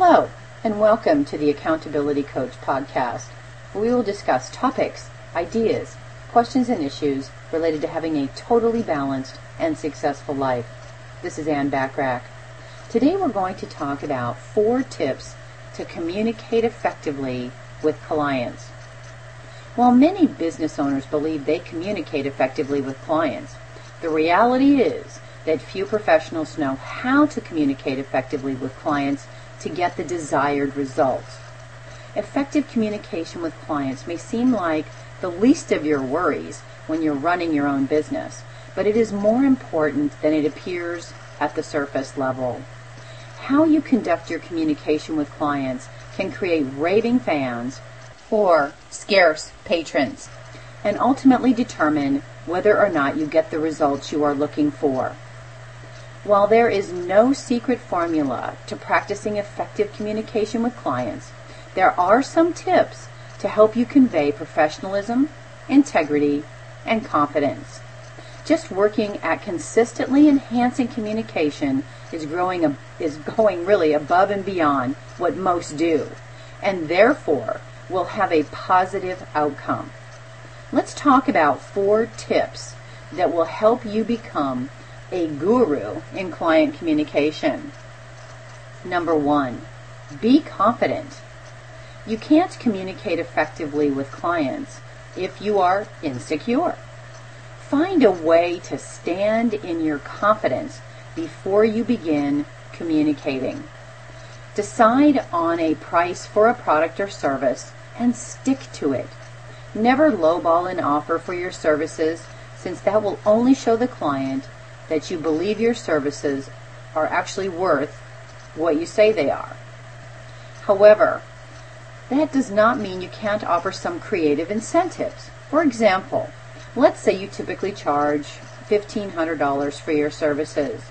Hello, and welcome to the Accountability Coach podcast, we will discuss topics, ideas, questions, and issues related to having a totally balanced and successful life. This is Ann Bachrach. Today we're going to talk about four tips to communicate effectively with clients. While many business owners believe they communicate effectively with clients, the reality is that few professionals know how to communicate effectively with clients to get the desired results. Effective communication with clients may seem like the least of your worries when you're running your own business, but it is more important than it appears at the surface level. How you conduct your communication with clients can create raving fans or scarce patrons and ultimately determine whether or not you get the results you are looking for. While there is no secret formula to practicing effective communication with clients, there are some tips to help you convey professionalism, integrity, and confidence. Just working at consistently enhancing communication is growing is going really above and beyond what most do, and therefore will have a positive outcome. Let's talk about four tips that will help you become a guru in client communication. Number one, be confident. You can't communicate effectively with clients if you are insecure. Find a way to stand in your confidence before you begin communicating. Decide on a price for a product or service and stick to it. Never lowball an offer for your services since that will only show the client that you believe your services are actually worth what you say they are. However, that does not mean you can't offer some creative incentives. For example, let's say you typically charge $1,500 for your services,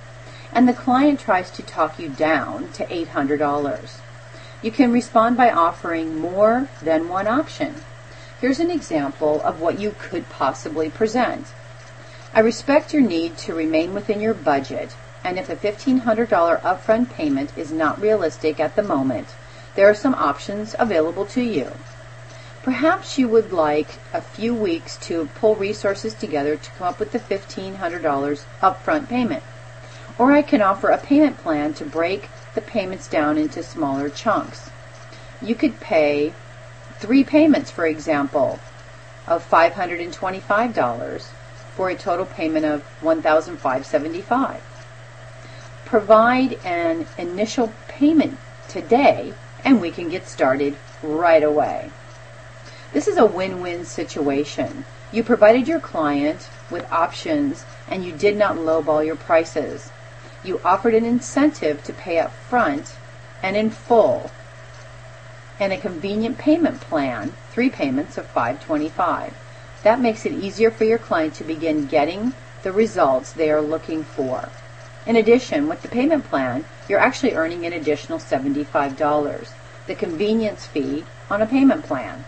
and the client tries to talk you down to $800. You can respond by offering more than one option. Here's an example of what you could possibly present. I respect your need to remain within your budget, and if a $1,500 upfront payment is not realistic at the moment, there are some options available to you. Perhaps you would like a few weeks to pull resources together to come up with the $1,500 upfront payment. Or I can offer a payment plan to break the payments down into smaller chunks. You could pay three payments, for example, of $525 for a total payment of $1,575. Provide an initial payment today and we can get started right away. This is a win-win situation. You provided your client with options and you did not lowball your prices. You offered an incentive to pay up front and in full and a convenient payment plan, three payments of 525. That makes it easier for your client to begin getting the results they are looking for. In addition, with the payment plan, you're actually earning an additional $75, the convenience fee on a payment plan.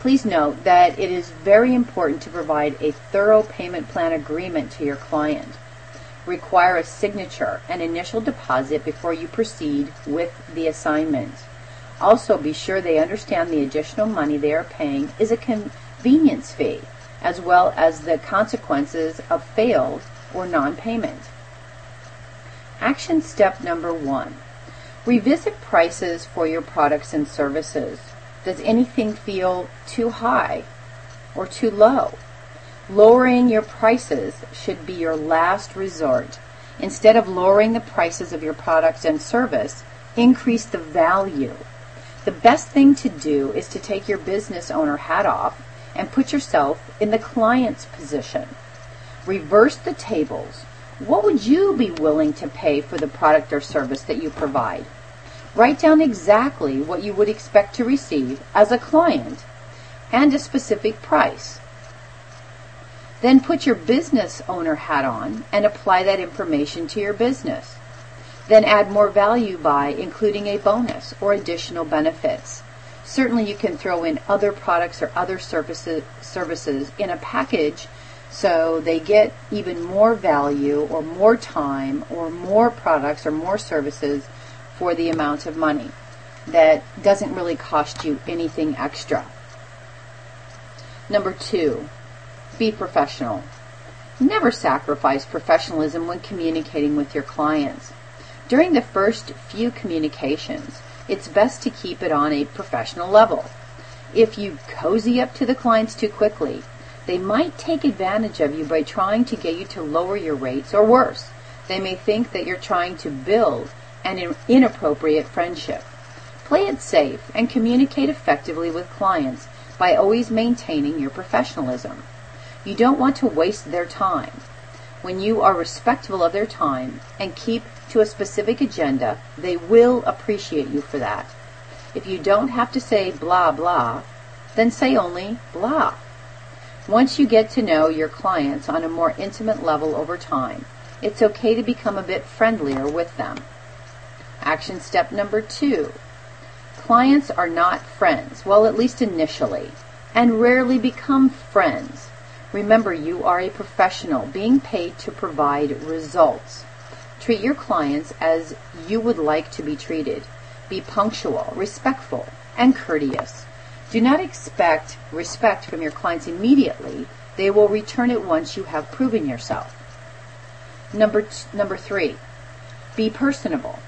Please note that it is very important to provide a thorough payment plan agreement to your client. Require a signature and initial deposit before you proceed with the assignment. Also, be sure they understand the additional money they are paying is a con- convenience fee, as well as the consequences of failed or non-payment. Action step number one. Revisit prices for your products and services. Does anything feel too high or too low? Lowering your prices should be your last resort. Instead of lowering the prices of your products and service, increase the value. The best thing to do is to take your business owner hat off and put yourself in the client's position. Reverse the tables. What would you be willing to pay for the product or service that you provide? Write down exactly what you would expect to receive as a client and a specific price. Then put your business owner hat on and apply that information to your business. Then add more value by including a bonus or additional benefits. Certainly you can throw in other products or other services, services in a package so they get even more value or more time or more products or more services for the amount of money that doesn't really cost you anything extra. Number two, be professional. Never sacrifice professionalism when communicating with your clients. During the first few communications, it's best to keep it on a professional level. If you cozy up to the clients too quickly, they might take advantage of you by trying to get you to lower your rates or worse. They may think that you're trying to build an inappropriate friendship. Play it safe and communicate effectively with clients by always maintaining your professionalism. You don't want to waste their time. When you are respectful of their time and keep to a specific agenda, they will appreciate you for that. If you don't have to say blah blah, then say only blah. Once you get to know your clients on a more intimate level over time, it's okay to become a bit friendlier with them. Action step number two. Clients are not friends, well, at least initially, and rarely become friends. Remember, you are a professional being paid to provide results. Treat your clients as you would like to be treated. Be punctual, respectful, and courteous. Do not expect respect from your clients immediately. They will return it once you have proven yourself. Number, t- number three, be personable.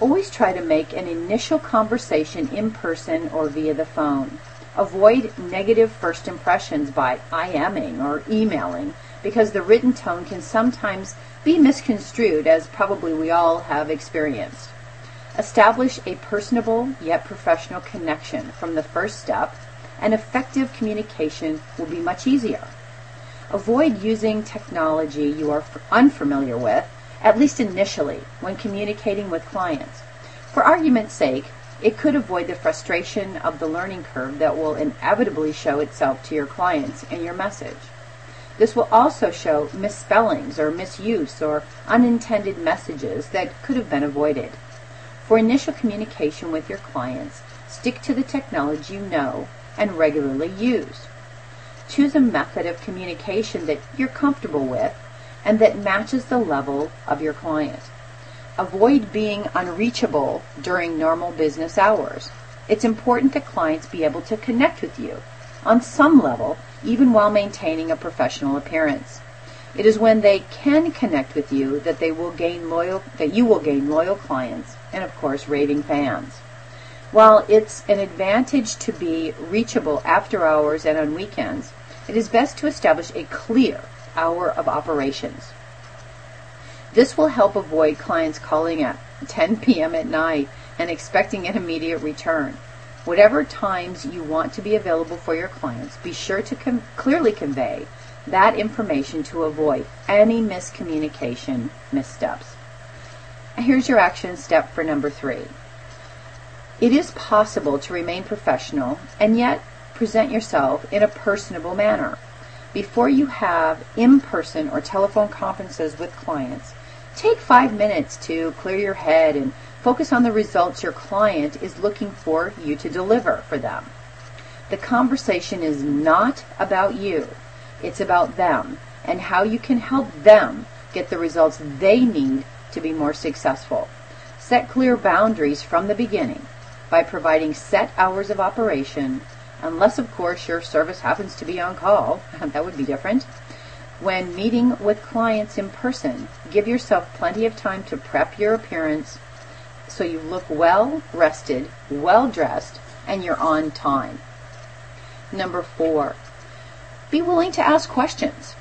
Always try to make an initial conversation in person or via the phone. Avoid negative first impressions by IMing or emailing because the written tone can sometimes be misconstrued as probably we all have experienced. Establish a personable yet professional connection from the first step and effective communication will be much easier. Avoid using technology you are unfamiliar with at least initially, when communicating with clients. For argument's sake, it could avoid the frustration of the learning curve that will inevitably show itself to your clients in your message. This will also show misspellings or misuse or unintended messages that could have been avoided. For initial communication with your clients, stick to the technology you know and regularly use. Choose a method of communication that you're comfortable with and that matches the level of your client. Avoid being unreachable during normal business hours. It's important that clients be able to connect with you on some level, even while maintaining a professional appearance. It is when they can connect with you that they will gain loyal that you will gain loyal clients and of course raving fans. While it's an advantage to be reachable after hours and on weekends, it is best to establish a clear hour of operations. This will help avoid clients calling at 10 p.m. at night and expecting an immediate return. Whatever times you want to be available for your clients, be sure to com- clearly convey that information to avoid any miscommunication missteps. Here's your action step for number three. It is possible to remain professional and yet present yourself in a personable manner before you have in-person or telephone conferences with clients, take five minutes to clear your head and focus on the results your client is looking for you to deliver for them. The conversation is not about you. It's about them and how you can help them get the results they need to be more successful. Set clear boundaries from the beginning by providing set hours of operation unless, of course, your service happens to be on call. that would be different. When meeting with clients in person, give yourself plenty of time to prep your appearance so you look well rested, well dressed, and you're on time. Number four, be willing to ask questions.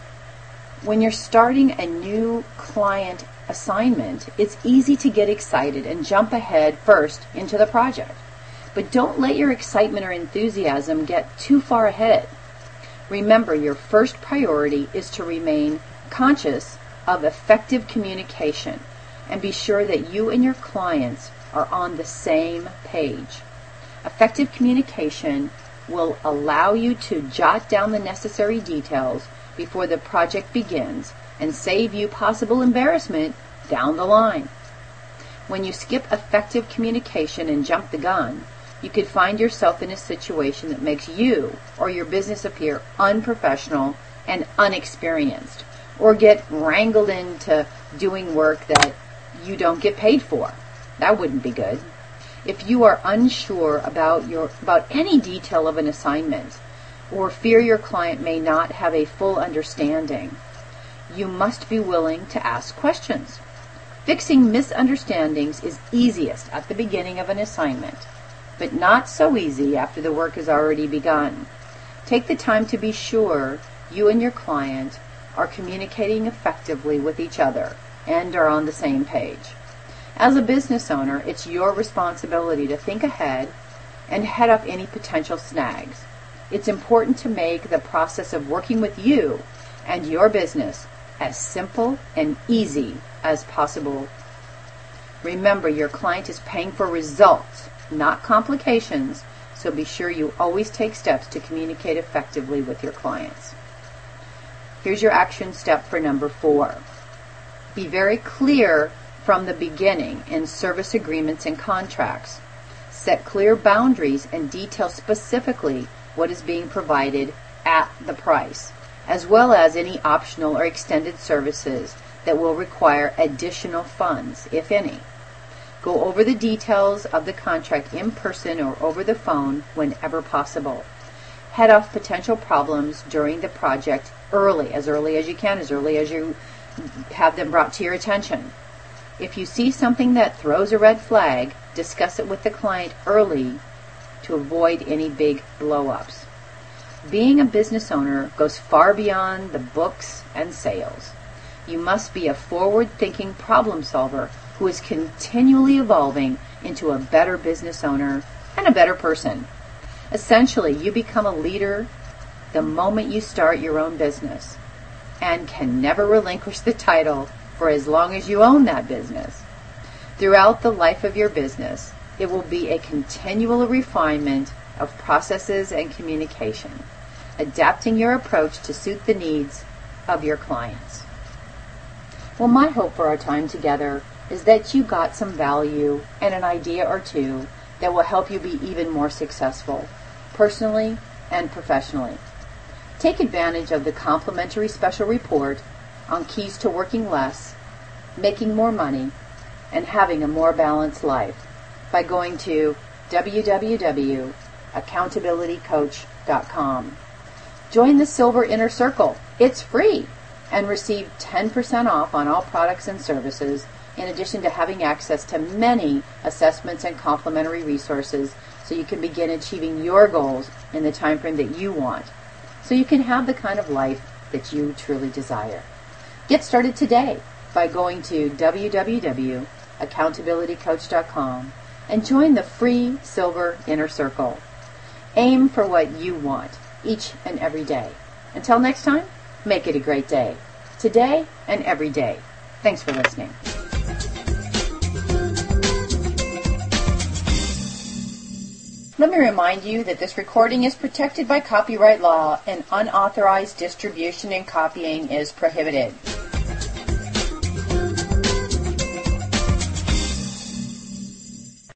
When you're starting a new client assignment, it's easy to get excited and jump ahead first into the project. But don't let your excitement or enthusiasm get too far ahead. Remember, your first priority is to remain conscious of effective communication and be sure that you and your clients are on the same page. Effective communication will allow you to jot down the necessary details before the project begins and save you possible embarrassment down the line. When you skip effective communication and jump the gun, you could find yourself in a situation that makes you or your business appear unprofessional and unexperienced, or get wrangled into doing work that you don't get paid for. That wouldn't be good. If you are unsure about your about any detail of an assignment or fear your client may not have a full understanding, you must be willing to ask questions. Fixing misunderstandings is easiest at the beginning of an assignment, but not so easy after the work has already begun. Take the time to be sure you and your client are communicating effectively with each other and are on the same page. As a business owner, it's your responsibility to think ahead and head up any potential snags. It's important to make the process of working with you and your business as simple and easy as possible. Remember, your client is paying for results, not complications, so be sure you always take steps to communicate effectively with your clients. Here's your action step for number four. Be very clear from the beginning in service agreements and contracts. Set clear boundaries and detail specifically what is being provided at the price, as well as any optional or extended services that will require additional funds, if any. Go over the details of the contract in person or over the phone whenever possible. Head off potential problems during the project early, as early as you can, as early as you have them brought to your attention. If you see something that throws a red flag, discuss it with the client early to avoid any big blow-ups. Being a business owner goes far beyond the books and sales. You must be a forward thinking problem solver who is continually evolving into a better business owner and a better person. Essentially, you become a leader the moment you start your own business and can never relinquish the title for as long as you own that business. Throughout the life of your business, it will be a continual refinement of processes and communication, adapting your approach to suit the needs of your clients. Well, my hope for our time together is that you got some value and an idea or two that will help you be even more successful, personally and professionally. Take advantage of the complimentary special report on keys to working less, making more money, and having a more balanced life by going to www.accountabilitycoach.com. Join the Silver Inner Circle. It's free and receive 10% off on all products and services, in addition to having access to many assessments and complimentary resources so you can begin achieving your goals in the time frame that you want. So you can have the kind of life that you truly desire. Get started today by going to www.accountabilitycoach.com and join the free Silver Inner Circle. Aim for what you want each and every day. Until next time, Make it a great day, today and every day. Thanks for listening. Let me remind you that this recording is protected by copyright law and unauthorized distribution and copying is prohibited.